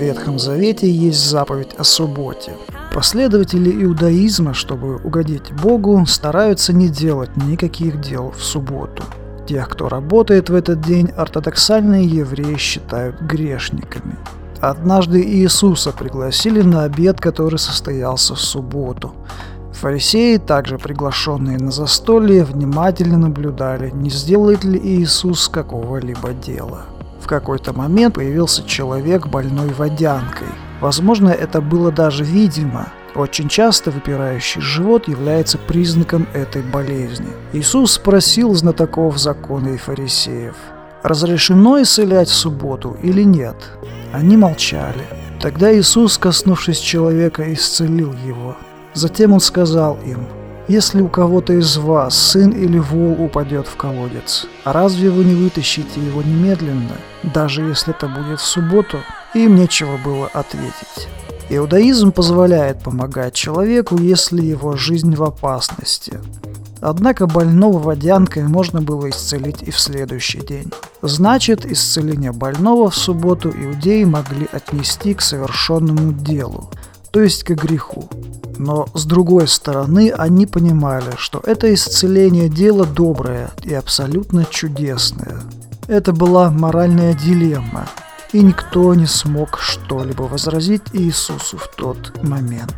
Ветхом Завете есть заповедь о субботе. Последователи иудаизма, чтобы угодить Богу, стараются не делать никаких дел в субботу. Тех, кто работает в этот день, ортодоксальные евреи считают грешниками. Однажды Иисуса пригласили на обед, который состоялся в субботу. Фарисеи, также приглашенные на застолье, внимательно наблюдали, не сделает ли Иисус какого-либо дела. В какой-то момент появился человек больной водянкой. Возможно, это было даже видимо. Очень часто выпирающий живот является признаком этой болезни. Иисус спросил знатоков закона и фарисеев, разрешено исцелять в субботу или нет? Они молчали. Тогда Иисус, коснувшись человека, исцелил его. Затем он сказал им, «Если у кого-то из вас сын или вол упадет в колодец, разве вы не вытащите его немедленно, даже если это будет в субботу?» Им нечего было ответить. Иудаизм позволяет помогать человеку, если его жизнь в опасности. Однако больного водянкой можно было исцелить и в следующий день. Значит, исцеление больного в субботу иудеи могли отнести к совершенному делу, то есть к греху. Но с другой стороны, они понимали, что это исцеление дело доброе и абсолютно чудесное. Это была моральная дилемма, и никто не смог что-либо возразить Иисусу в тот момент.